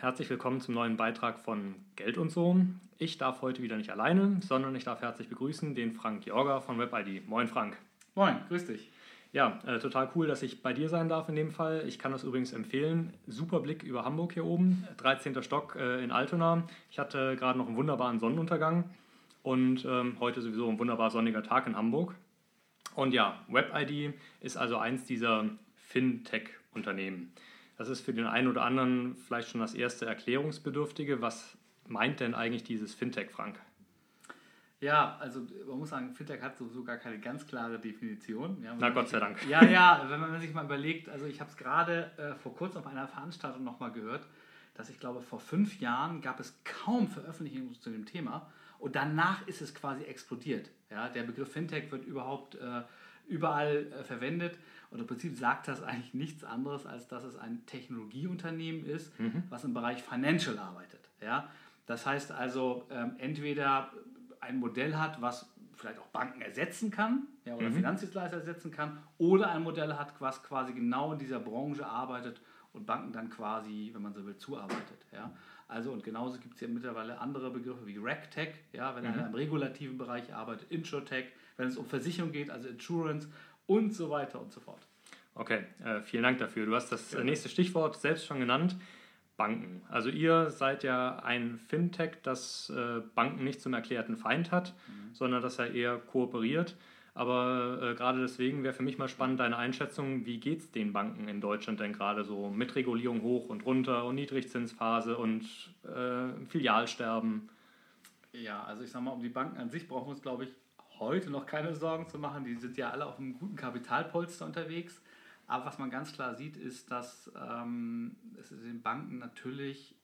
herzlich willkommen zum neuen Beitrag von Geld und so. Ich darf heute wieder nicht alleine, sondern ich darf herzlich begrüßen den Frank Jorger von WebID. Moin Frank. Moin, grüß dich. Ja, äh, total cool, dass ich bei dir sein darf in dem Fall. Ich kann das übrigens empfehlen. Super Blick über Hamburg hier oben, 13. Stock äh, in Altona. Ich hatte gerade noch einen wunderbaren Sonnenuntergang und ähm, heute sowieso ein wunderbar sonniger Tag in Hamburg. Und ja, WebID ist also eins dieser Fintech-Unternehmen. Das ist für den einen oder anderen vielleicht schon das erste Erklärungsbedürftige. Was meint denn eigentlich dieses Fintech, Frank? Ja, also man muss sagen, Fintech hat sowieso gar keine ganz klare Definition. Ja, Na Gott sei Dank. Ja, ja, wenn man sich mal überlegt, also ich habe es gerade äh, vor kurzem auf einer Veranstaltung nochmal gehört, dass ich glaube, vor fünf Jahren gab es kaum Veröffentlichungen zu dem Thema und danach ist es quasi explodiert. Ja, der Begriff Fintech wird überhaupt äh, überall äh, verwendet und im Prinzip sagt das eigentlich nichts anderes, als dass es ein Technologieunternehmen ist, mhm. was im Bereich Financial arbeitet. Ja? Das heißt also, ähm, entweder ein Modell hat, was vielleicht auch Banken ersetzen kann ja, oder mhm. Finanzdienstleister ersetzen kann, oder ein Modell hat, was quasi genau in dieser Branche arbeitet und Banken dann quasi, wenn man so will, zuarbeitet. Ja? Also und genauso gibt es ja mittlerweile andere Begriffe wie RegTech, ja, wenn mhm. einer im regulativen Bereich arbeitet, InsurTech, wenn es um Versicherung geht, also Insurance und so weiter und so fort. Okay, äh, vielen Dank dafür. Du hast das ja. nächste Stichwort selbst schon genannt. Banken. Also ihr seid ja ein Fintech, das äh, Banken nicht zum erklärten Feind hat, mhm. sondern das er eher kooperiert. Aber äh, gerade deswegen wäre für mich mal spannend deine Einschätzung, wie geht es den Banken in Deutschland denn gerade so mit Regulierung hoch und runter und Niedrigzinsphase und äh, Filialsterben? Ja, also ich sag mal, um die Banken an sich brauchen wir uns, glaube ich, heute noch keine Sorgen zu machen. Die sind ja alle auf einem guten Kapitalpolster unterwegs. Aber was man ganz klar sieht, ist, dass ähm, es den Banken natürlich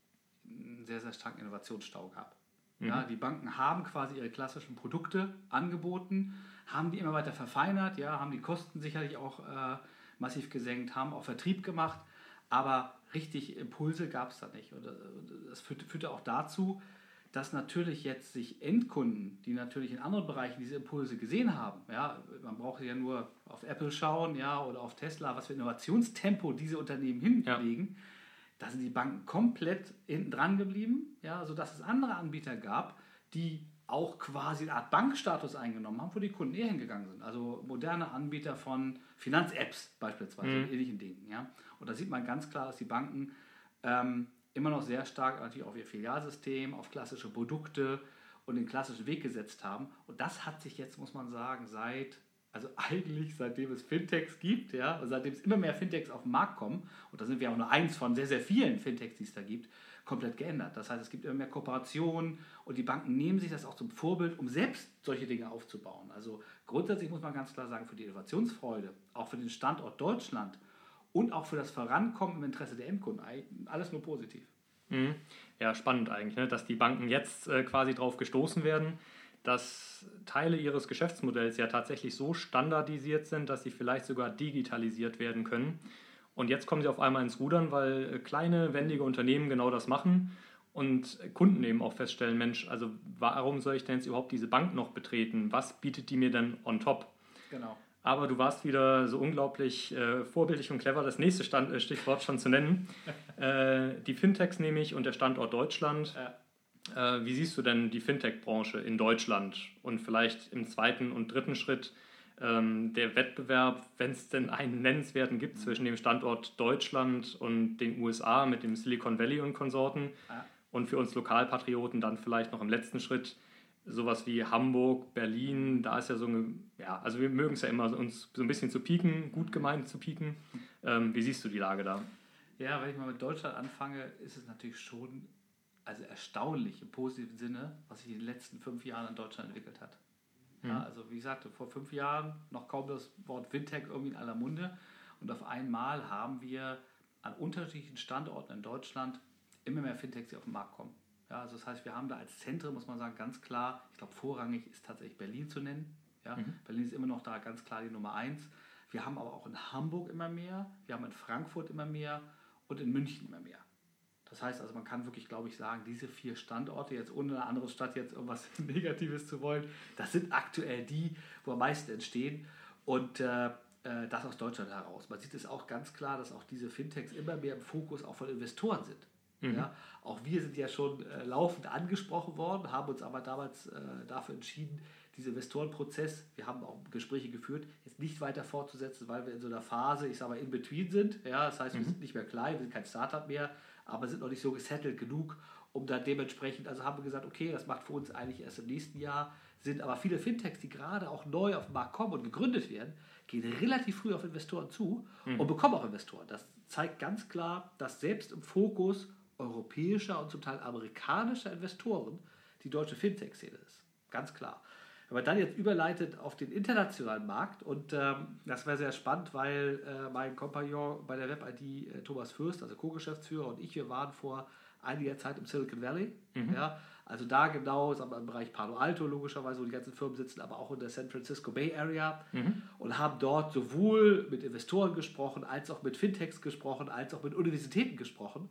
einen sehr, sehr starken Innovationsstau gab. Mhm. Ja, die Banken haben quasi ihre klassischen Produkte angeboten, haben die immer weiter verfeinert, ja, haben die Kosten sicherlich auch äh, massiv gesenkt, haben auch Vertrieb gemacht, aber richtig Impulse gab es da nicht. Und das führte, führte auch dazu, dass natürlich jetzt sich Endkunden, die natürlich in anderen Bereichen diese Impulse gesehen haben, ja, man braucht ja nur auf Apple schauen, ja, oder auf Tesla, was für Innovationstempo diese Unternehmen hinlegen, ja. da sind die Banken komplett hinten dran geblieben, ja, sodass es andere Anbieter gab, die auch quasi eine Art Bankstatus eingenommen haben, wo die Kunden eher hingegangen sind. Also moderne Anbieter von Finanz-Apps beispielsweise, mhm. ähnlichen Dingen. Ja? Und da sieht man ganz klar, dass die Banken ähm, immer noch sehr stark natürlich auf ihr Filialsystem, auf klassische Produkte und den klassischen Weg gesetzt haben. Und das hat sich jetzt, muss man sagen, seit, also eigentlich seitdem es Fintechs gibt, ja, seitdem es immer mehr Fintechs auf den Markt kommen, und da sind wir auch nur eins von sehr, sehr vielen Fintechs, die es da gibt, komplett geändert. Das heißt, es gibt immer mehr Kooperationen und die Banken nehmen sich das auch zum Vorbild, um selbst solche Dinge aufzubauen. Also grundsätzlich muss man ganz klar sagen, für die Innovationsfreude, auch für den Standort Deutschland und auch für das Vorankommen im Interesse der Endkunden. Alles nur positiv. Mhm. Ja, spannend eigentlich, ne? dass die Banken jetzt äh, quasi darauf gestoßen werden, dass Teile ihres Geschäftsmodells ja tatsächlich so standardisiert sind, dass sie vielleicht sogar digitalisiert werden können. Und jetzt kommen sie auf einmal ins Rudern, weil äh, kleine, wendige Unternehmen genau das machen und Kunden eben auch feststellen, Mensch, also warum soll ich denn jetzt überhaupt diese Bank noch betreten? Was bietet die mir denn on top? Genau. Aber du warst wieder so unglaublich äh, vorbildlich und clever, das nächste Stand, äh, Stichwort schon zu nennen. äh, die Fintechs nämlich und der Standort Deutschland. Ja. Äh, wie siehst du denn die Fintech-Branche in Deutschland und vielleicht im zweiten und dritten Schritt ähm, der Wettbewerb, wenn es denn einen nennenswerten gibt, mhm. zwischen dem Standort Deutschland und den USA mit dem Silicon Valley und Konsorten ja. und für uns Lokalpatrioten dann vielleicht noch im letzten Schritt sowas wie Hamburg, Berlin, da ist ja so eine, ja, also wir mögen es ja immer, uns so ein bisschen zu pieken, gut gemeint zu pieken. Ähm, wie siehst du die Lage da? Ja, wenn ich mal mit Deutschland anfange, ist es natürlich schon also erstaunlich im positiven Sinne, was sich in den letzten fünf Jahren in Deutschland entwickelt hat. Mhm. Ja, also wie gesagt, vor fünf Jahren noch kaum das Wort Fintech irgendwie in aller Munde und auf einmal haben wir an unterschiedlichen Standorten in Deutschland immer mehr Fintechs, die auf den Markt kommen. Ja, also das heißt, wir haben da als Zentrum, muss man sagen, ganz klar, ich glaube, vorrangig ist tatsächlich Berlin zu nennen. Ja, mhm. Berlin ist immer noch da ganz klar die Nummer eins. Wir haben aber auch in Hamburg immer mehr, wir haben in Frankfurt immer mehr und in München immer mehr. Das heißt also, man kann wirklich, glaube ich, sagen, diese vier Standorte, jetzt ohne eine andere Stadt jetzt irgendwas Negatives zu wollen, das sind aktuell die, wo am meisten entstehen. Und äh, äh, das aus Deutschland heraus. Man sieht es auch ganz klar, dass auch diese Fintechs immer mehr im Fokus auch von Investoren sind. Mhm. Ja, auch wir sind ja schon äh, laufend angesprochen worden, haben uns aber damals äh, dafür entschieden, diesen Investorenprozess, wir haben auch Gespräche geführt, jetzt nicht weiter fortzusetzen, weil wir in so einer Phase, ich sage mal, in between sind. Ja, das heißt, mhm. wir sind nicht mehr klein, wir sind kein Startup mehr, aber sind noch nicht so gesettelt genug, um da dementsprechend, also haben wir gesagt, okay, das macht für uns eigentlich erst im nächsten Jahr Sinn, aber viele Fintechs, die gerade auch neu auf den Markt kommen und gegründet werden, gehen relativ früh auf Investoren zu mhm. und bekommen auch Investoren. Das zeigt ganz klar, dass selbst im Fokus europäischer und zum Teil amerikanischer Investoren die deutsche Fintech-Szene ist. Ganz klar. Wenn man dann jetzt überleitet auf den internationalen Markt, und ähm, das wäre sehr spannend, weil äh, mein Kompagnon bei der Web-ID, äh, Thomas Fürst, also Co-Geschäftsführer, und ich, wir waren vor einiger Zeit im Silicon Valley. Mhm. Ja, also da genau, sagen wir, im Bereich Palo Alto logischerweise, wo die ganzen Firmen sitzen, aber auch in der San Francisco Bay Area mhm. und haben dort sowohl mit Investoren gesprochen, als auch mit Fintechs gesprochen, als auch mit Universitäten gesprochen.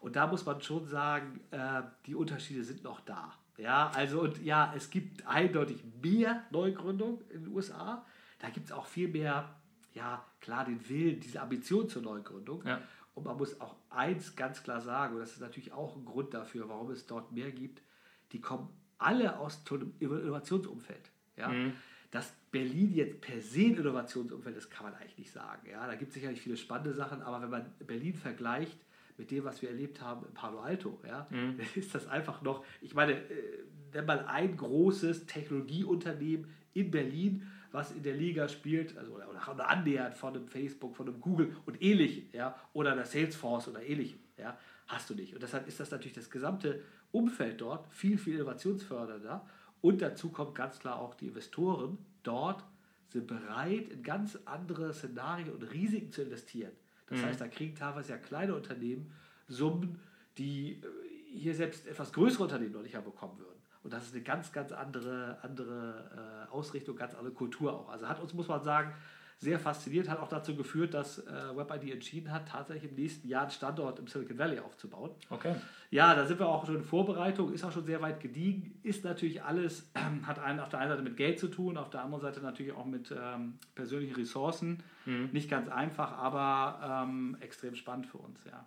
Und da muss man schon sagen, äh, die Unterschiede sind noch da. Ja, also und ja, es gibt eindeutig mehr Neugründung in den USA. Da gibt es auch viel mehr, ja, klar, den Willen, diese Ambition zur Neugründung. Ja. Und man muss auch eins ganz klar sagen, und das ist natürlich auch ein Grund dafür, warum es dort mehr gibt, die kommen alle aus einem Innovationsumfeld. Ja? Mhm. Dass Berlin jetzt per se ein Innovationsumfeld ist, kann man eigentlich nicht sagen. Ja? Da gibt es sicherlich viele spannende Sachen, aber wenn man Berlin vergleicht mit dem, was wir erlebt haben in Palo Alto, ja, mhm. ist das einfach noch, ich meine, äh, wenn man ein großes Technologieunternehmen in Berlin, was in der Liga spielt, also oder, oder annähernd von einem Facebook, von einem Google und ähnlichem, ja, oder einer Salesforce oder ähnlichem, ja, hast du nicht. Und deshalb ist das natürlich das gesamte Umfeld dort viel, viel innovationsfördernder. Und dazu kommt ganz klar auch die Investoren dort sind bereit, in ganz andere Szenarien und Risiken zu investieren. Das mhm. heißt, da kriegen teilweise ja kleine Unternehmen Summen, die äh, hier selbst etwas größere Unternehmen noch nicht bekommen würden. Und das ist eine ganz, ganz andere, andere äh, Ausrichtung, ganz andere Kultur auch. Also hat uns, muss man sagen, sehr fasziniert, hat auch dazu geführt, dass äh, WebID entschieden hat, tatsächlich im nächsten Jahr einen Standort im Silicon Valley aufzubauen. Okay. Ja, da sind wir auch schon in Vorbereitung, ist auch schon sehr weit gediegen, ist natürlich alles, äh, hat einen, auf der einen Seite mit Geld zu tun, auf der anderen Seite natürlich auch mit ähm, persönlichen Ressourcen. Mhm. Nicht ganz einfach, aber ähm, extrem spannend für uns, ja.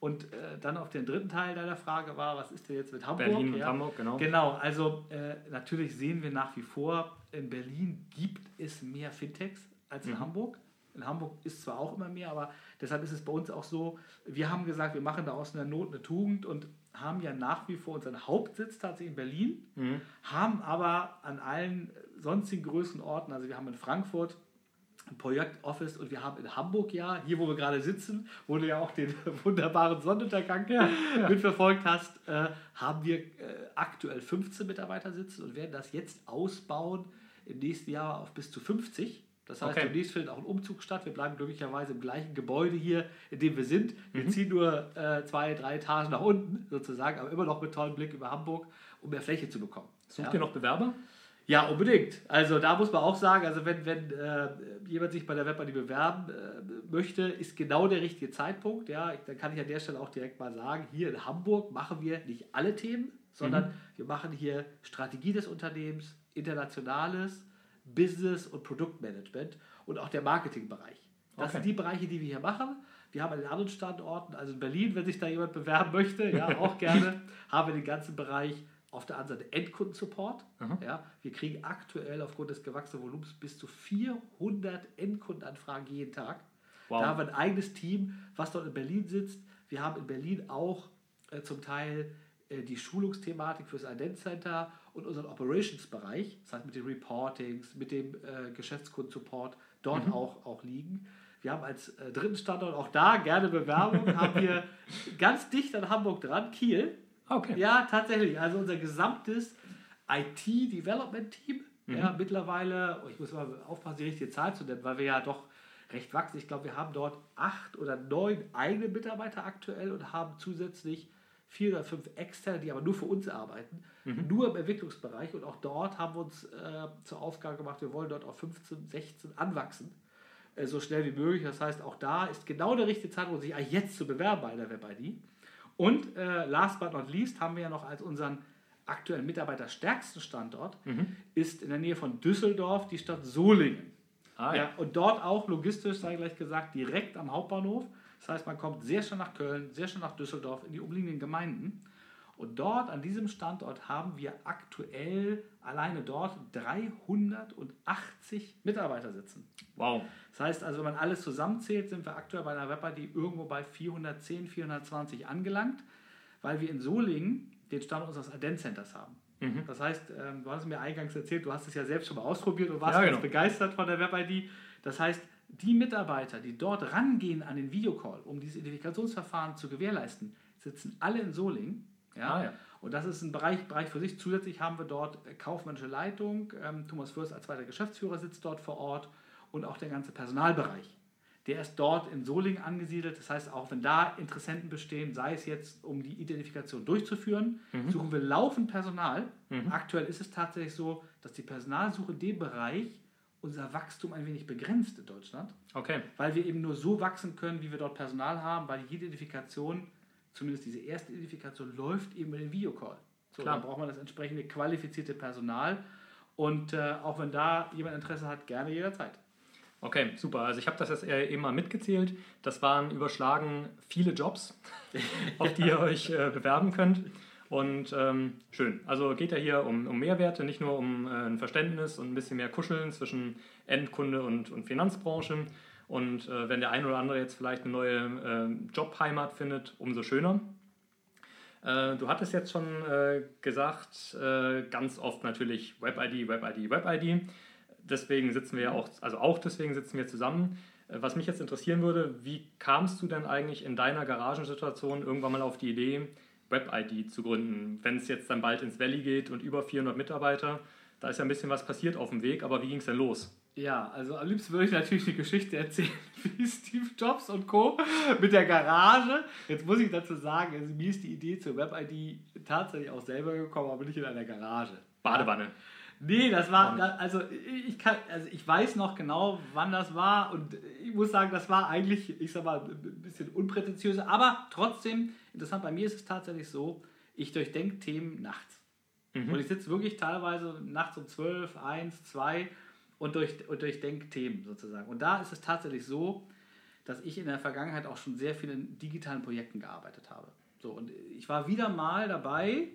Und äh, dann auf den dritten Teil deiner Frage war, was ist denn jetzt mit Hamburg? Berlin und ja. Hamburg, genau. Genau, also äh, natürlich sehen wir nach wie vor, in Berlin gibt es mehr Fintechs als in mhm. Hamburg. In Hamburg ist zwar auch immer mehr, aber deshalb ist es bei uns auch so, wir haben gesagt, wir machen da aus einer Not eine Tugend und haben ja nach wie vor unseren Hauptsitz tatsächlich in Berlin, mhm. haben aber an allen sonstigen größeren Orten, also wir haben in Frankfurt ein Projektoffice und wir haben in Hamburg ja, hier wo wir gerade sitzen, wo du ja auch den wunderbaren Sonnenuntergang ja, ja. mitverfolgt hast, äh, haben wir äh, aktuell 15 Mitarbeiter sitzen und werden das jetzt ausbauen im nächsten Jahr auf bis zu 50. Das heißt, okay. demnächst findet auch ein Umzug statt. Wir bleiben glücklicherweise im gleichen Gebäude hier, in dem wir sind. Wir mhm. ziehen nur äh, zwei, drei Etagen nach unten sozusagen, aber immer noch mit tollem Blick über Hamburg, um mehr Fläche zu bekommen. Sucht ja. ihr noch Bewerber? Ja, unbedingt. Also da muss man auch sagen, also wenn, wenn äh, jemand sich bei der Webparty bewerben äh, möchte, ist genau der richtige Zeitpunkt. Ja, dann kann ich an der Stelle auch direkt mal sagen, hier in Hamburg machen wir nicht alle Themen, sondern mhm. wir machen hier Strategie des Unternehmens, internationales, Business und Produktmanagement und auch der Marketingbereich. Das okay. sind die Bereiche, die wir hier machen. Wir haben an den anderen Standorten, also in Berlin, wenn sich da jemand bewerben möchte, ja, auch gerne, haben wir den ganzen Bereich auf der anderen Seite Endkundensupport. Ja, wir kriegen aktuell aufgrund des gewachsenen Volumens bis zu 400 Endkundenanfragen jeden Tag. Wow. Da haben wir ein eigenes Team, was dort in Berlin sitzt. Wir haben in Berlin auch äh, zum Teil äh, die Schulungsthematik fürs Ident Center und unseren Operations-Bereich, das heißt mit den Reportings, mit dem äh, Geschäftskundensupport, dort mhm. auch, auch liegen. Wir haben als äh, dritten Standort auch da gerne Bewerbung, haben wir ganz dicht an Hamburg dran, Kiel. Okay. Ja, tatsächlich. Also unser gesamtes IT-Development-Team, mhm. ja, mittlerweile, oh, ich muss mal aufpassen, die richtige Zahl zu nennen, weil wir ja doch recht wachsen. Ich glaube, wir haben dort acht oder neun eigene Mitarbeiter aktuell und haben zusätzlich vier oder fünf externe, die aber nur für uns arbeiten, mhm. nur im Entwicklungsbereich. Und auch dort haben wir uns äh, zur Aufgabe gemacht, wir wollen dort auf 15, 16 anwachsen, äh, so schnell wie möglich. Das heißt, auch da ist genau der richtige Zeitpunkt, sich eigentlich jetzt zu bewerben bei der Web-ID. Und äh, last but not least haben wir ja noch als unseren aktuellen mitarbeiterstärksten Standort, mhm. ist in der Nähe von Düsseldorf die Stadt Solingen. Ah, ja. ja. und dort auch logistisch, sei gleich gesagt, direkt am Hauptbahnhof. Das heißt, man kommt sehr schnell nach Köln, sehr schnell nach Düsseldorf, in die umliegenden Gemeinden. Und dort, an diesem Standort, haben wir aktuell alleine dort 380 Mitarbeiter sitzen. Wow. Das heißt also, wenn man alles zusammenzählt, sind wir aktuell bei einer Web-ID irgendwo bei 410, 420 angelangt, weil wir in Solingen den Standort unseres Ident-Centers haben. Mhm. Das heißt, ähm, du hast mir eingangs erzählt, du hast es ja selbst schon mal ausprobiert und warst ja, genau. ganz begeistert von der Web-ID. Das heißt, die Mitarbeiter, die dort rangehen an den Videocall, um dieses Identifikationsverfahren zu gewährleisten, sitzen alle in Solingen. Ja? Ah, ja. Und das ist ein Bereich, Bereich für sich. Zusätzlich haben wir dort kaufmännische Leitung. Ähm, Thomas Fürst als zweiter Geschäftsführer sitzt dort vor Ort und auch der ganze Personalbereich. Der ist dort in Solingen angesiedelt. Das heißt, auch wenn da Interessenten bestehen, sei es jetzt, um die Identifikation durchzuführen, mhm. suchen wir laufend Personal. Mhm. Aktuell ist es tatsächlich so, dass die Personalsuche in dem Bereich unser Wachstum ein wenig begrenzt in Deutschland. Okay. Weil wir eben nur so wachsen können, wie wir dort Personal haben, weil jede Identifikation, zumindest diese erste Identifikation, läuft eben mit dem Videocall. So, Klar. dann braucht man das entsprechende qualifizierte Personal. Und äh, auch wenn da jemand Interesse hat, gerne jederzeit. Okay, super. Also ich habe das jetzt eben mal mitgezählt. Das waren überschlagen viele Jobs, auf die ihr euch äh, bewerben könnt. Und ähm, schön. Also geht ja hier um, um Mehrwerte, nicht nur um äh, ein Verständnis und ein bisschen mehr Kuscheln zwischen Endkunde und, und Finanzbranche. Und äh, wenn der ein oder andere jetzt vielleicht eine neue äh, Jobheimat findet, umso schöner. Äh, du hattest jetzt schon äh, gesagt, äh, ganz oft natürlich Web-ID, Web-ID, Web-ID. Deswegen sitzen wir ja auch, also auch deswegen sitzen wir zusammen. Was mich jetzt interessieren würde, wie kamst du denn eigentlich in deiner Garagensituation irgendwann mal auf die Idee, Web-ID zu gründen. Wenn es jetzt dann bald ins Valley geht und über 400 Mitarbeiter, da ist ja ein bisschen was passiert auf dem Weg, aber wie ging es denn los? Ja, also am liebsten würde ich natürlich die Geschichte erzählen, wie Steve Jobs und Co. mit der Garage. Jetzt muss ich dazu sagen, also mir ist die Idee zur Web-ID tatsächlich auch selber gekommen, aber nicht in einer Garage. Badewanne. Nee, das war, also ich kann, also ich weiß noch genau, wann das war und ich muss sagen, das war eigentlich, ich sag mal, ein bisschen unprätentiöser, aber trotzdem interessant. Bei mir ist es tatsächlich so, ich durchdenke Themen nachts. Mhm. Und ich sitze wirklich teilweise nachts um 12, 1, 2 und, durch, und durchdenke Themen sozusagen. Und da ist es tatsächlich so, dass ich in der Vergangenheit auch schon sehr viel in digitalen Projekten gearbeitet habe. So, und ich war wieder mal dabei,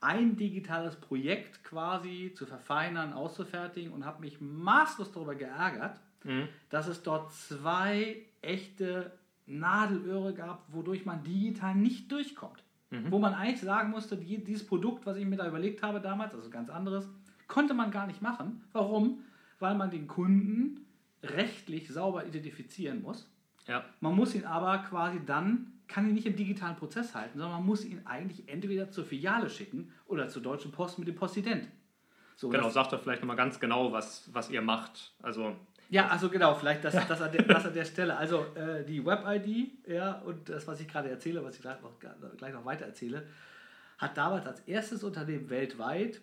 ein digitales Projekt quasi zu verfeinern, auszufertigen und habe mich maßlos darüber geärgert, mhm. dass es dort zwei echte Nadelöhre gab, wodurch man digital nicht durchkommt. Mhm. Wo man eigentlich sagen musste, die, dieses Produkt, was ich mir da überlegt habe damals, also ganz anderes, konnte man gar nicht machen. Warum? Weil man den Kunden rechtlich sauber identifizieren muss. Ja. Man muss ihn aber quasi dann, kann ihn nicht im digitalen Prozess halten, sondern man muss ihn eigentlich entweder zur Filiale schicken oder zur Deutschen Post mit dem Postident. So, genau, sagt doch vielleicht nochmal ganz genau, was, was ihr macht. Also ja, also genau, vielleicht das, das, an, der, das an der Stelle. Also äh, die Web-ID ja, und das, was ich gerade erzähle, was ich gleich noch, gleich noch weiter erzähle, hat damals als erstes Unternehmen weltweit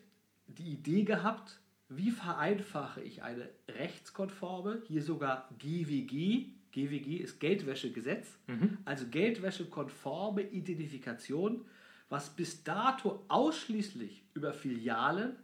die Idee gehabt, wie vereinfache ich eine rechtskonforme, hier sogar GWG, GWG ist Geldwäschegesetz, mhm. also Geldwäschekonforme Identifikation, was bis dato ausschließlich über Filialen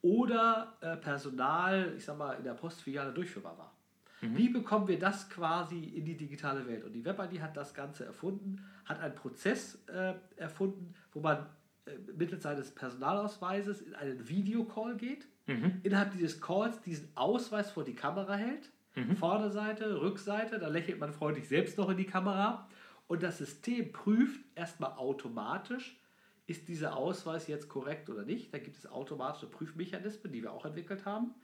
oder äh, Personal, ich sag mal, in der Postfiliale durchführbar war. Mhm. Wie bekommen wir das quasi in die digitale Welt? Und die WebID hat das Ganze erfunden, hat einen Prozess äh, erfunden, wo man äh, mittels seines Personalausweises in einen Videocall geht, mhm. innerhalb dieses Calls diesen Ausweis vor die Kamera hält, mhm. Vorderseite, Rückseite, da lächelt man freundlich selbst noch in die Kamera und das System prüft erstmal automatisch, ist dieser Ausweis jetzt korrekt oder nicht. Da gibt es automatische Prüfmechanismen, die wir auch entwickelt haben.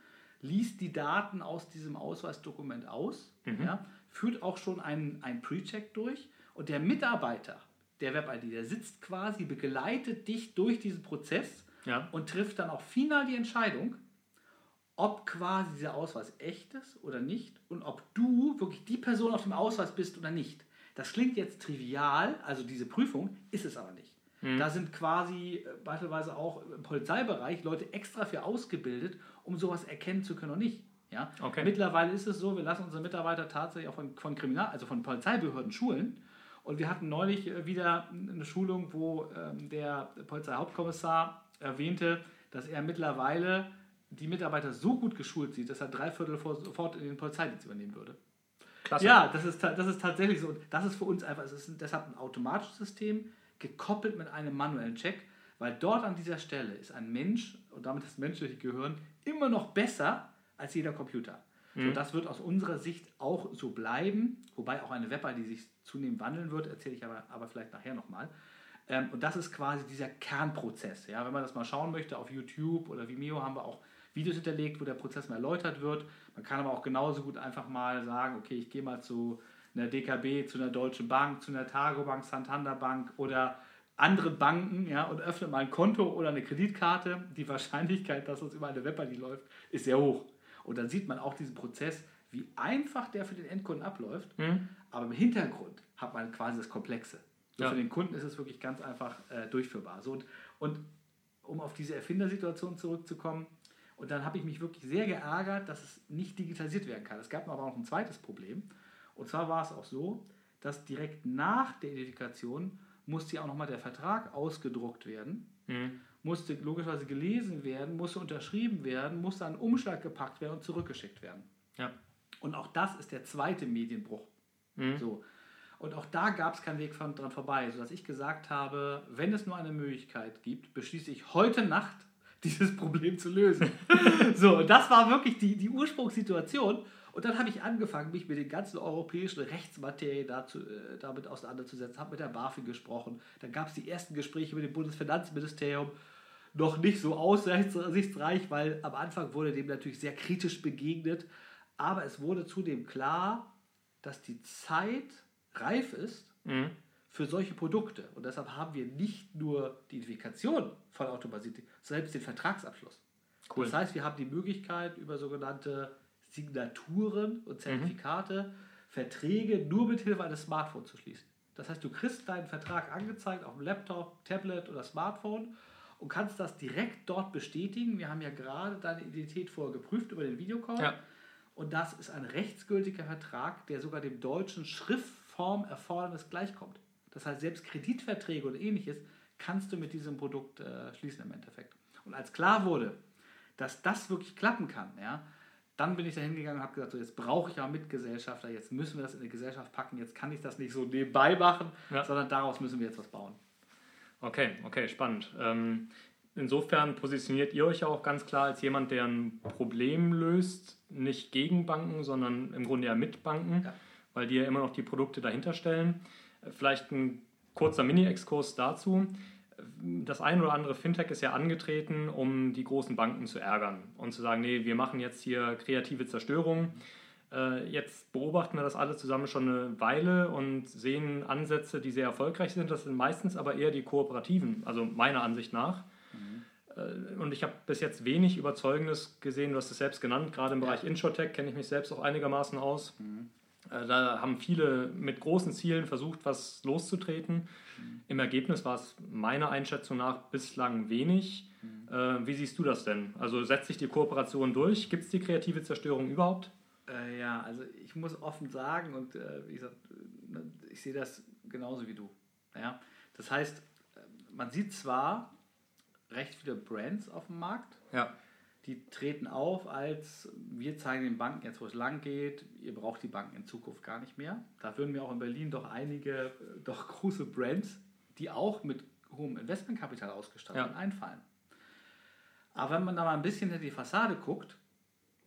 Liest die Daten aus diesem Ausweisdokument aus, mhm. ja, führt auch schon einen, einen Pre-Check durch und der Mitarbeiter der Web-ID, der sitzt quasi, begleitet dich durch diesen Prozess ja. und trifft dann auch final die Entscheidung, ob quasi dieser Ausweis echt ist oder nicht und ob du wirklich die Person auf dem Ausweis bist oder nicht. Das klingt jetzt trivial, also diese Prüfung ist es aber nicht. Mhm. Da sind quasi äh, beispielsweise auch im Polizeibereich Leute extra für ausgebildet, um sowas erkennen zu können oder nicht. Ja? Okay. Mittlerweile ist es so, wir lassen unsere Mitarbeiter tatsächlich auch von, von Kriminal, also von Polizeibehörden schulen. Und wir hatten neulich äh, wieder eine Schulung, wo ähm, der Polizeihauptkommissar erwähnte, dass er mittlerweile die Mitarbeiter so gut geschult sieht, dass er drei Viertel sofort in den Polizeidienst übernehmen würde. Klasse. Ja, das ist, das ist tatsächlich so. Und das ist für uns einfach, es ist deshalb ein automatisches System, gekoppelt mit einem manuellen Check, weil dort an dieser Stelle ist ein Mensch und damit das menschliche Gehirn immer noch besser als jeder Computer. Mhm. So, das wird aus unserer Sicht auch so bleiben, wobei auch eine Web-ID sich zunehmend wandeln wird, erzähle ich aber, aber vielleicht nachher nochmal. Ähm, und das ist quasi dieser Kernprozess. Ja? Wenn man das mal schauen möchte, auf YouTube oder Vimeo haben wir auch Videos hinterlegt, wo der Prozess mal erläutert wird. Man kann aber auch genauso gut einfach mal sagen, okay, ich gehe mal zu einer DKB, zu einer Deutschen Bank, zu einer Targo Bank, Santander Bank oder anderen Banken ja, und öffne mal ein Konto oder eine Kreditkarte. Die Wahrscheinlichkeit, dass das über eine Web-ID läuft, ist sehr hoch. Und dann sieht man auch diesen Prozess, wie einfach der für den Endkunden abläuft, mhm. aber im Hintergrund hat man quasi das Komplexe. Ja. Für den Kunden ist es wirklich ganz einfach äh, durchführbar. So, und, und um auf diese Erfindersituation zurückzukommen, und dann habe ich mich wirklich sehr geärgert, dass es nicht digitalisiert werden kann. Es gab aber auch ein zweites Problem. Und zwar war es auch so, dass direkt nach der Identifikation musste ja auch nochmal der Vertrag ausgedruckt werden, mhm. musste logischerweise gelesen werden, musste unterschrieben werden, musste an Umschlag gepackt werden und zurückgeschickt werden. Ja. Und auch das ist der zweite Medienbruch. Mhm. So. Und auch da gab es keinen Weg von, dran vorbei, sodass ich gesagt habe, wenn es nur eine Möglichkeit gibt, beschließe ich heute Nacht dieses Problem zu lösen. so, das war wirklich die, die Ursprungssituation. Und dann habe ich angefangen, mich mit den ganzen europäischen Rechtsmaterien dazu, äh, damit auseinanderzusetzen, habe mit der BaFin gesprochen. Dann gab es die ersten Gespräche mit dem Bundesfinanzministerium. Noch nicht so aussichtsreich, weil am Anfang wurde dem natürlich sehr kritisch begegnet. Aber es wurde zudem klar, dass die Zeit reif ist, mhm für solche Produkte. Und deshalb haben wir nicht nur die Identifikation von Automatisierung, selbst den Vertragsabschluss. Cool. Das heißt, wir haben die Möglichkeit, über sogenannte Signaturen und Zertifikate mhm. Verträge nur mit Hilfe eines Smartphones zu schließen. Das heißt, du kriegst deinen Vertrag angezeigt auf dem Laptop, Tablet oder Smartphone und kannst das direkt dort bestätigen. Wir haben ja gerade deine Identität vorher geprüft über den Videocall. Ja. Und das ist ein rechtsgültiger Vertrag, der sogar dem deutschen Schriftformerfordernis gleichkommt. Das heißt, selbst Kreditverträge und ähnliches kannst du mit diesem Produkt äh, schließen im Endeffekt. Und als klar wurde, dass das wirklich klappen kann, ja, dann bin ich da hingegangen und habe gesagt, so jetzt brauche ich ja Mitgesellschafter, jetzt müssen wir das in eine Gesellschaft packen, jetzt kann ich das nicht so nebenbei machen, ja. sondern daraus müssen wir jetzt was bauen. Okay, okay, spannend. Ähm, insofern positioniert ihr euch ja auch ganz klar als jemand, der ein Problem löst, nicht gegen Banken, sondern im Grunde ja mit Banken, ja. weil die ja immer noch die Produkte dahinter stellen. Vielleicht ein kurzer Mini-Exkurs dazu. Das ein oder andere Fintech ist ja angetreten, um die großen Banken zu ärgern und zu sagen, nee, wir machen jetzt hier kreative Zerstörung. Äh, jetzt beobachten wir das alle zusammen schon eine Weile und sehen Ansätze, die sehr erfolgreich sind. Das sind meistens aber eher die kooperativen, also meiner Ansicht nach. Mhm. Und ich habe bis jetzt wenig Überzeugendes gesehen, du hast es selbst genannt, gerade im Bereich Insurtech kenne ich mich selbst auch einigermaßen aus. Mhm. Äh, da haben viele mit großen Zielen versucht, was loszutreten. Mhm. Im Ergebnis war es meiner Einschätzung nach bislang wenig. Mhm. Äh, wie siehst du das denn? Also setzt sich die Kooperation durch? Gibt es die kreative Zerstörung überhaupt? Äh, ja, also ich muss offen sagen und äh, wie gesagt, ne, ich sehe das genauso wie du. Ja? Das heißt, äh, man sieht zwar recht viele Brands auf dem Markt. Ja die treten auf als wir zeigen den Banken jetzt, wo es lang geht, ihr braucht die Banken in Zukunft gar nicht mehr. Da würden mir auch in Berlin doch einige, äh, doch große Brands, die auch mit hohem Investmentkapital ausgestattet sind, ja. einfallen. Aber wenn man da mal ein bisschen hinter die Fassade guckt,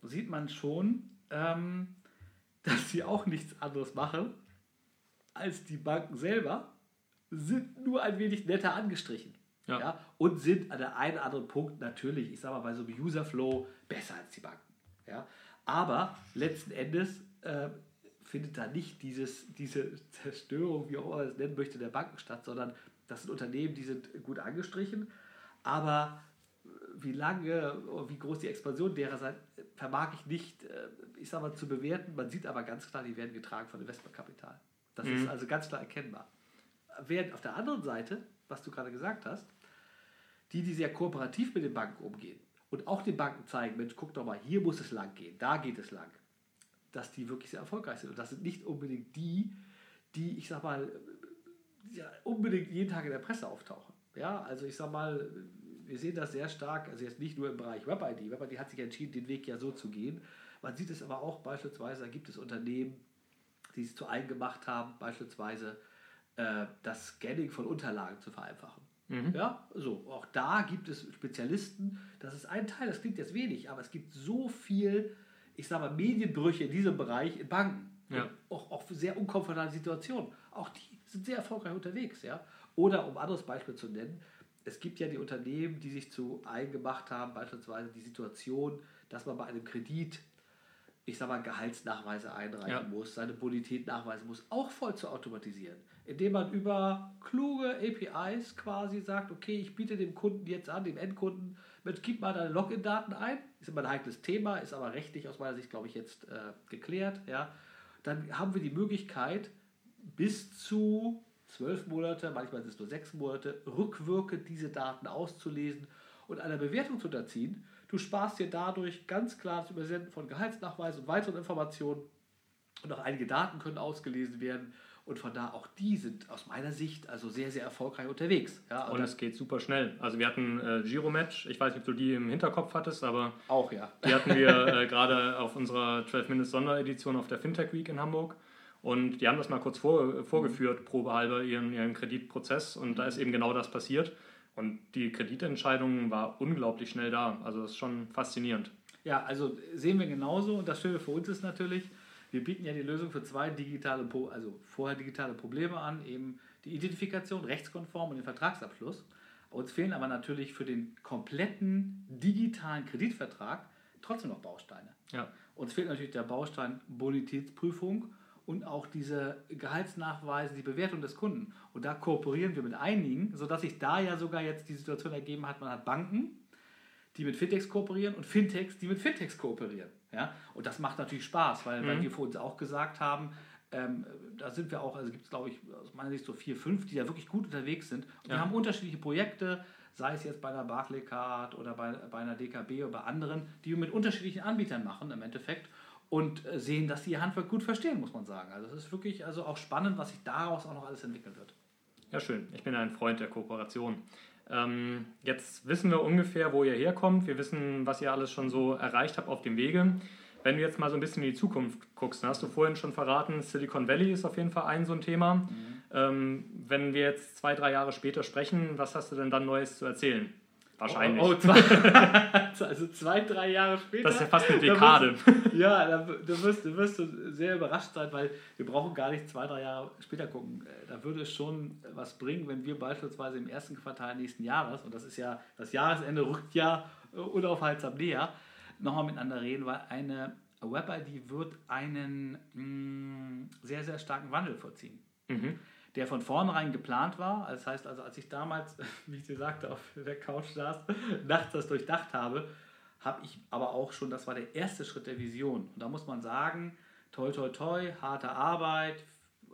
sieht man schon, ähm, dass sie auch nichts anderes machen als die Banken selber, sind nur ein wenig netter angestrichen. Ja. ja. Und sind an der einen oder anderen Punkt natürlich, ich sage mal, bei so einem Userflow besser als die Banken. Ja. Aber letzten Endes äh, findet da nicht dieses, diese Zerstörung, wie auch immer man es nennen möchte, der Banken statt, sondern das sind Unternehmen, die sind gut angestrichen, aber wie lange, wie groß die Expansion derer sein, vermag ich nicht, äh, ich sage mal, zu bewerten. Man sieht aber ganz klar, die werden getragen von Investmentkapital. Das mhm. ist also ganz klar erkennbar. Während auf der anderen Seite, was du gerade gesagt hast, die, die sehr kooperativ mit den Banken umgehen und auch den Banken zeigen, Mensch, guck doch mal, hier muss es lang gehen, da geht es lang, dass die wirklich sehr erfolgreich sind. Und das sind nicht unbedingt die, die, ich sag mal, ja, unbedingt jeden Tag in der Presse auftauchen. Ja, also ich sag mal, wir sehen das sehr stark, also jetzt nicht nur im Bereich WebID. WebID hat sich entschieden, den Weg ja so zu gehen. Man sieht es aber auch beispielsweise, da gibt es Unternehmen, die sich zu eigen gemacht haben, beispielsweise äh, das Scanning von Unterlagen zu vereinfachen. Mhm. Ja, so, auch da gibt es Spezialisten. Das ist ein Teil, das klingt jetzt wenig, aber es gibt so viel, ich sage mal, Medienbrüche in diesem Bereich in Banken. Ja. Auch, auch sehr unkomfortable Situationen. Auch die sind sehr erfolgreich unterwegs. Ja? Oder um ein anderes Beispiel zu nennen, es gibt ja die Unternehmen, die sich zu eigen gemacht haben, beispielsweise die Situation, dass man bei einem Kredit, ich sage mal, Gehaltsnachweise einreichen ja. muss, seine Bonität nachweisen muss, auch voll zu automatisieren indem man über kluge APIs quasi sagt, okay, ich biete dem Kunden jetzt an, dem Endkunden, mit, gib mal deine Login-Daten ein. Ist immer ein heikles Thema, ist aber rechtlich aus meiner Sicht, glaube ich, jetzt äh, geklärt. Ja. Dann haben wir die Möglichkeit, bis zu zwölf Monate, manchmal sind es nur sechs Monate, rückwirkend diese Daten auszulesen und einer Bewertung zu unterziehen. Du sparst dir dadurch ganz klar das Übersenden von Gehaltsnachweisen und weiteren Informationen und auch einige Daten können ausgelesen werden und von da auch die sind aus meiner Sicht also sehr, sehr erfolgreich unterwegs. Ja, und es geht super schnell. Also wir hatten äh, Giro-Match, ich weiß nicht, ob du die im Hinterkopf hattest, aber auch ja. Die hatten wir äh, gerade auf unserer 12 Minutes Sonderedition auf der Fintech Week in Hamburg. Und die haben das mal kurz vor, vorgeführt, probehalber ihren, ihren Kreditprozess. Und da ist eben genau das passiert. Und die Kreditentscheidung war unglaublich schnell da. Also das ist schon faszinierend. Ja, also sehen wir genauso. Und das Schöne für uns ist natürlich, wir bieten ja die Lösung für zwei digitale, also vorher digitale Probleme an, eben die Identifikation rechtskonform und den Vertragsabschluss. Uns fehlen aber natürlich für den kompletten digitalen Kreditvertrag trotzdem noch Bausteine. Ja. Uns fehlt natürlich der Baustein Bonitätsprüfung und auch diese Gehaltsnachweise, die Bewertung des Kunden. Und da kooperieren wir mit einigen, sodass sich da ja sogar jetzt die Situation ergeben hat, man hat Banken, die mit Fintechs kooperieren und Fintechs, die mit Fintechs kooperieren. Ja? Und das macht natürlich Spaß, weil, mhm. weil wir vor uns auch gesagt haben, ähm, da sind wir auch, also gibt es glaube ich aus meiner Sicht so vier, fünf, die da wirklich gut unterwegs sind. Und ja. wir haben unterschiedliche Projekte, sei es jetzt bei einer Barclaycard oder bei, bei einer DKB oder bei anderen, die wir mit unterschiedlichen Anbietern machen im Endeffekt und äh, sehen, dass die ihr Handwerk gut verstehen, muss man sagen. Also es ist wirklich also auch spannend, was sich daraus auch noch alles entwickeln wird. Ja, schön. Ich bin ein Freund der Kooperation. Ähm, jetzt wissen wir ungefähr, wo ihr herkommt. Wir wissen, was ihr alles schon so erreicht habt auf dem Wege. Wenn du jetzt mal so ein bisschen in die Zukunft guckst, hast du vorhin schon verraten, Silicon Valley ist auf jeden Fall ein so ein Thema. Mhm. Ähm, wenn wir jetzt zwei, drei Jahre später sprechen, was hast du denn dann Neues zu erzählen? Wahrscheinlich. Oh, oh zwei, also zwei, drei Jahre später. Das ist ja fast eine Dekade. Da wirst, ja, da, da, wirst, da wirst du sehr überrascht sein, weil wir brauchen gar nicht zwei, drei Jahre später gucken. Äh, da würde es schon was bringen, wenn wir beispielsweise im ersten Quartal nächsten Jahres, und das ist ja, das Jahresende rückt ja unaufhaltsam näher, nochmal miteinander reden, weil eine Web-ID wird einen mh, mm, sehr, sehr starken Wandel vollziehen. Mhm der von vornherein geplant war. Das heißt also, als ich damals, wie ich dir sagte, auf der Couch saß, nachts das durchdacht habe, habe ich aber auch schon, das war der erste Schritt der Vision. Und da muss man sagen, toi, toi, toi, harte Arbeit,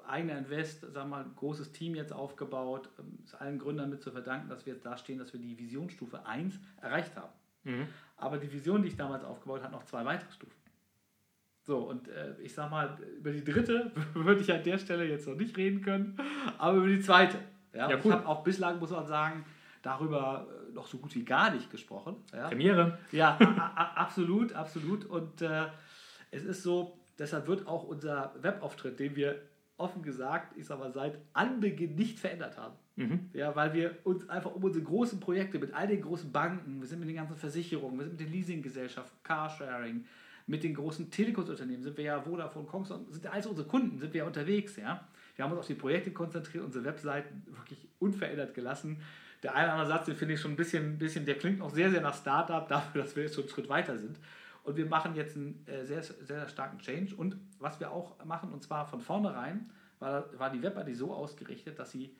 eigener Invest, sagen wir mal, großes Team jetzt aufgebaut, ähm, ist allen Gründern mit zu verdanken, dass wir jetzt da stehen, dass wir die Visionsstufe 1 erreicht haben. Mhm. Aber die Vision, die ich damals aufgebaut habe, hat noch zwei weitere Stufen. So, und äh, ich sag mal, über die dritte würde ich an der Stelle jetzt noch nicht reden können, aber über die zweite. Ja, ja cool. Ich habe auch bislang, muss man sagen, darüber äh, noch so gut wie gar nicht gesprochen. Ja. Premiere. Ja, absolut, absolut. Und äh, es ist so, deshalb wird auch unser Webauftritt, den wir offen gesagt, ich sag mal, seit Anbeginn nicht verändert haben. Mhm. Ja, weil wir uns einfach um unsere großen Projekte mit all den großen Banken, wir sind mit den ganzen Versicherungen, wir sind mit den Leasinggesellschaften, Carsharing, mit den großen Telekom-Unternehmen sind wir ja Vodafone, Kongsong, sind alles unsere Kunden, sind wir ja unterwegs, ja. Wir haben uns auf die Projekte konzentriert, unsere Webseiten wirklich unverändert gelassen. Der eine oder andere Satz, den finde ich schon ein bisschen, bisschen, der klingt noch sehr, sehr nach Startup, dafür, dass wir jetzt schon einen Schritt weiter sind. Und wir machen jetzt einen äh, sehr, sehr, sehr starken Change. Und was wir auch machen, und zwar von vornherein, war, war die Web-ID so ausgerichtet, dass sie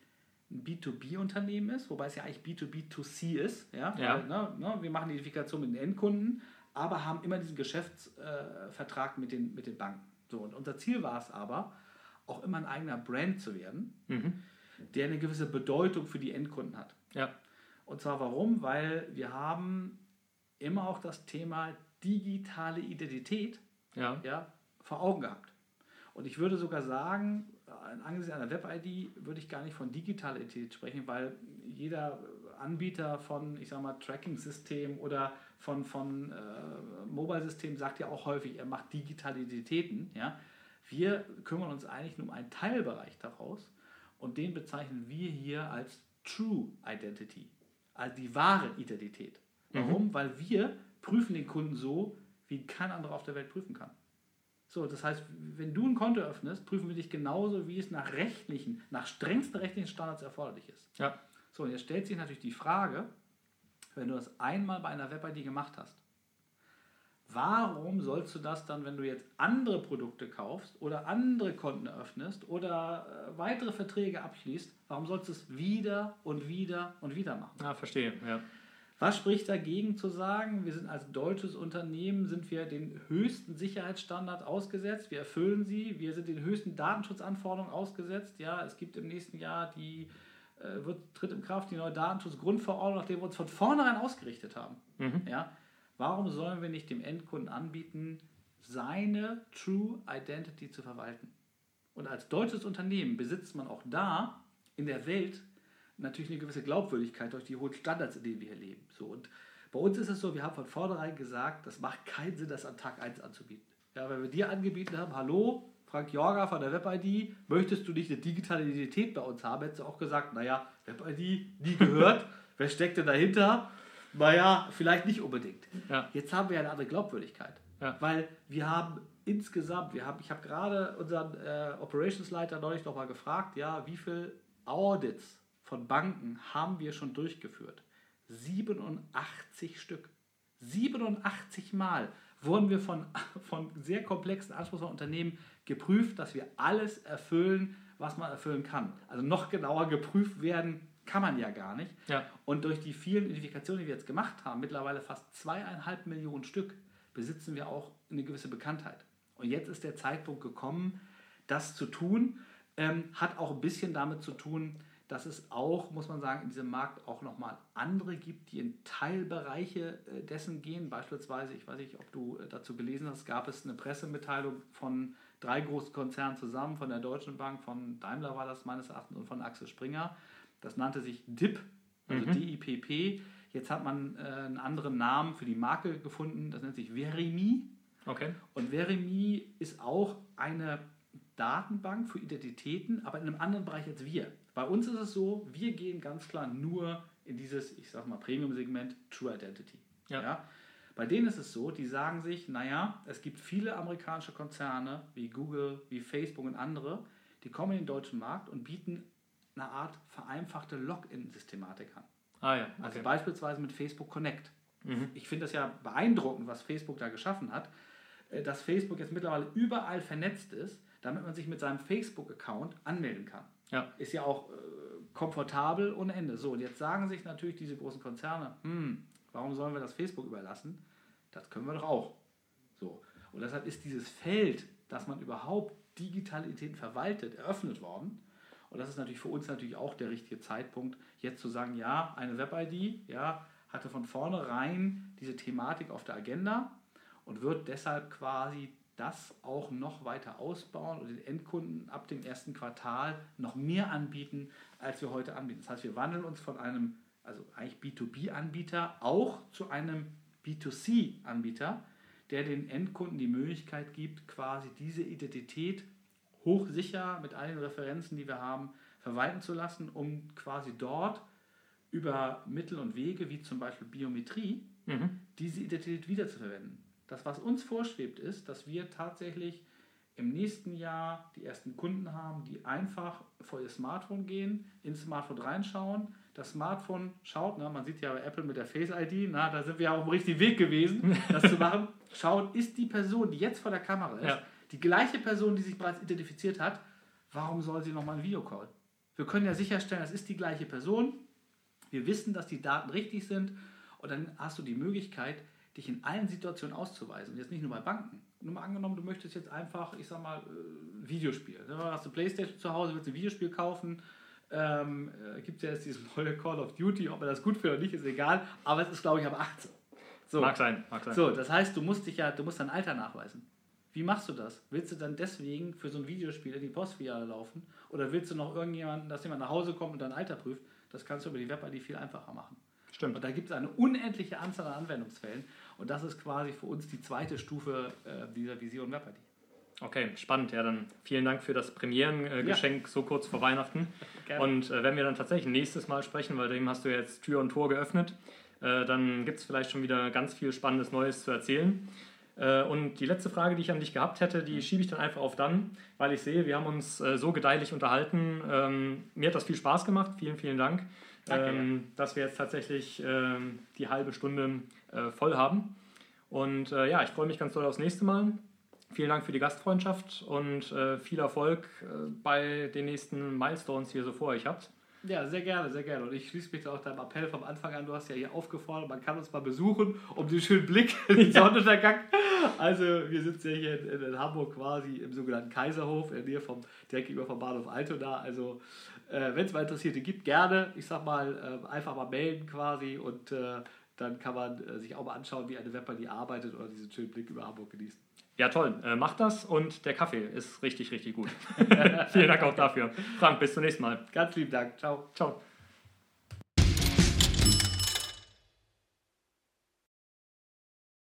ein B2B-Unternehmen ist, wobei es ja eigentlich B2B2C ist. Ja? ja. Weil, ne, ne, wir machen die Identifikation mit den Endkunden, aber haben immer diesen Geschäftsvertrag mit, den, mit den Banken. So, und unser Ziel war es aber, auch immer ein eigener Brand zu werden, mhm. der eine gewisse Bedeutung für die Endkunden hat. Ja. Und zwar warum? Weil wir haben immer auch das Thema digitale Identität ja. Ja, vor Augen gehabt. Und ich würde sogar sagen, angesichts einer Web-ID würde ich gar nicht von digitaler Identität sprechen, weil jeder Anbieter von, ich sag mal, Tracking-System oder von, von äh, Mobile-Systemen sagt ja auch häufig, er macht digitale Identitäten. Ja? Wir kümmern uns eigentlich nur um einen Teilbereich daraus und den bezeichnen wir hier als True Identity, also die wahre Identität. Warum? Mhm. Weil wir prüfen den Kunden so, wie kein anderer auf der Welt prüfen kann. So, das heißt, wenn du ein Konto öffnest, prüfen wir dich genauso, wie es nach rechtlichen, nach strengsten rechtlichen Standards erforderlich ist. Ja. So, und jetzt stellt sich natürlich die Frage, wenn du das einmal bei einer Web-ID gemacht hast, warum sollst du das dann, wenn du jetzt andere Produkte kaufst oder andere Konten eröffnest oder äh, weitere Verträge abschließt, warum sollst du es wieder und wieder und wieder machen? Ja, verstehe, ja. Was spricht dagegen zu sagen, wir sind als deutsches Unternehmen, sind wir den höchsten Sicherheitsstandards ausgesetzt, wir erfüllen sie, wir sind den höchsten Datenschutzanforderungen ausgesetzt. Ja, es gibt im nächsten Jahr die, wird, tritt in Kraft die neue Datenschutzgrundverordnung, nach der wir uns von vornherein ausgerichtet haben. Mhm. Ja, warum sollen wir nicht dem Endkunden anbieten, seine True Identity zu verwalten? Und als deutsches Unternehmen besitzt man auch da in der Welt natürlich eine gewisse Glaubwürdigkeit durch die hohen Standards, in denen wir hier leben. So, und bei uns ist es so, wir haben von vornherein gesagt, das macht keinen Sinn, das an Tag 1 anzubieten. Ja, wenn wir dir angeboten haben, hallo, Frank Jorga von der WebID, möchtest du nicht eine digitale Identität bei uns haben, hättest du auch gesagt, naja, WebID, nie gehört, wer steckt denn dahinter? Naja, vielleicht nicht unbedingt. Ja. Jetzt haben wir eine andere Glaubwürdigkeit, ja. weil wir haben insgesamt, wir haben, ich habe gerade unseren äh, Operationsleiter neulich nochmal gefragt, ja, wie viele Audits von Banken haben wir schon durchgeführt. 87 Stück. 87 Mal wurden wir von, von sehr komplexen, anspruchsvollen Unternehmen geprüft, dass wir alles erfüllen, was man erfüllen kann. Also noch genauer geprüft werden kann man ja gar nicht. Ja. Und durch die vielen Identifikationen, die wir jetzt gemacht haben, mittlerweile fast zweieinhalb Millionen Stück, besitzen wir auch eine gewisse Bekanntheit. Und jetzt ist der Zeitpunkt gekommen, das zu tun. Ähm, hat auch ein bisschen damit zu tun, dass es auch, muss man sagen, in diesem Markt auch nochmal andere gibt, die in Teilbereiche äh, dessen gehen. Beispielsweise, ich weiß nicht, ob du äh, dazu gelesen hast, gab es eine Pressemitteilung von drei großen Konzernen zusammen, von der Deutschen Bank, von Daimler war das meines Erachtens und von Axel Springer. Das nannte sich DIP, also mhm. DIPP. Jetzt hat man äh, einen anderen Namen für die Marke gefunden, das nennt sich Verimi. Okay. Und Verimi ist auch eine Datenbank für Identitäten, aber in einem anderen Bereich als wir. Bei uns ist es so, wir gehen ganz klar nur in dieses, ich sag mal, Premium-Segment True Identity. Ja. ja. Bei denen ist es so, die sagen sich, naja, es gibt viele amerikanische Konzerne wie Google, wie Facebook und andere, die kommen in den deutschen Markt und bieten eine Art vereinfachte Login-Systematik an. Ah ja. Also okay. Also beispielsweise mit Facebook Connect. Mhm. Ich finde das ja beeindruckend, was Facebook da geschaffen hat, äh, dass Facebook jetzt mittlerweile überall vernetzt ist, damit man sich mit seinem Facebook-Account anmelden kann. Ja. Ist ja auch äh, komfortabel ohne Ende. So, und jetzt sagen sich natürlich diese großen Konzerne, hm, warum sollen wir das Facebook überlassen? Das können wir doch auch. So. Und deshalb ist dieses Feld, dass man überhaupt Digitalität verwaltet, eröffnet worden. Und das ist natürlich für uns natürlich auch der richtige Zeitpunkt, jetzt zu sagen, ja, eine Web-ID, ja, hatte von vornherein diese Thematik auf der Agenda und wird deshalb quasi das auch noch weiter ausbauen und den Endkunden ab dem ersten Quartal noch mehr anbieten, als wir heute anbieten. Das heißt, wir wandeln uns von einem, also eigentlich B2B-Anbieter, auch zu einem B2C-Anbieter, der den Endkunden die Möglichkeit gibt, quasi diese Identität hochsicher mit allen Referenzen, die wir haben, verwalten zu lassen, um quasi dort über Mittel und Wege, wie zum Beispiel Biometrie, mhm. diese Identität wiederzuverwenden. Das, was uns vorschwebt, ist, dass wir tatsächlich im nächsten Jahr die ersten Kunden haben, die einfach vor ihr Smartphone gehen, ins Smartphone reinschauen. Das Smartphone schaut, na, man sieht ja bei Apple mit der Face ID, na, da sind wir ja auf dem richtigen Weg gewesen, das zu machen. Schaut, ist die Person, die jetzt vor der Kamera ist, ja. die gleiche Person, die sich bereits identifiziert hat, warum soll sie nochmal einen Videocall? Wir können ja sicherstellen, das ist die gleiche Person. Wir wissen, dass die Daten richtig sind und dann hast du die Möglichkeit, dich in allen Situationen auszuweisen. Und jetzt nicht nur bei Banken. Nur mal angenommen, du möchtest jetzt einfach, ich sag mal, äh, Videospiel. Du hast eine Playstation zu Hause, willst ein Videospiel kaufen. Ähm, äh, gibt es ja jetzt dieses neue Call of Duty, ob man das gut findet oder nicht, ist egal. Aber es ist, glaube ich, ab 18. So. Mag sein, mag sein. So, das heißt, du musst dich ja, du musst dein Alter nachweisen. Wie machst du das? Willst du dann deswegen für so ein Videospiel in die Postfiliale laufen? Oder willst du noch irgendjemanden, dass jemand nach Hause kommt und dein Alter prüft? Das kannst du über die Web-ID viel einfacher machen. Stimmt. Und da gibt es eine unendliche Anzahl an Anwendungsfällen. Und das ist quasi für uns die zweite Stufe äh, dieser Vision WebID. Okay, spannend. Ja, dann vielen Dank für das Premierengeschenk äh, ja. so kurz vor Weihnachten. Gerne. Und äh, wenn wir dann tatsächlich nächstes Mal sprechen, weil dem hast du jetzt Tür und Tor geöffnet, äh, dann gibt es vielleicht schon wieder ganz viel Spannendes Neues zu erzählen. Äh, und die letzte Frage, die ich an dich gehabt hätte, die schiebe ich dann einfach auf dann, weil ich sehe, wir haben uns äh, so gedeihlich unterhalten. Ähm, mir hat das viel Spaß gemacht. Vielen, vielen Dank, Danke, ähm, ja. dass wir jetzt tatsächlich ähm, die halbe Stunde äh, voll haben. Und ja, ich freue mich ganz doll aufs nächste Mal. Vielen Dank für die Gastfreundschaft und viel Erfolg bei den nächsten Milestones, die ihr so vor euch habt. Ja, sehr gerne, sehr gerne. Und ich schließe mich auch deinem Appell vom Anfang an. Du hast ja hier aufgefordert, man kann uns mal besuchen, um den schönen Blick in den Sonnenuntergang. Also, wir sitzen ja hier in, in, Hamburg quasi im sogenannten Kaiserhof, in der Nähe vom, direkt gegenüber vom Bahnhof Altona. Also, äh, wenn es mal Interessierte gibt, gerne, ich sag mal, äh, einfach mal melden quasi und äh, dann kann man äh, sich auch mal anschauen, wie eine Webber die arbeitet oder diesen schönen Blick über Hamburg genießen. Ja, toll. Äh, macht das und der Kaffee ist richtig, richtig gut. Vielen Dank auch dafür. Frank, bis zum nächsten Mal. Ganz lieben Dank. Ciao. Ciao.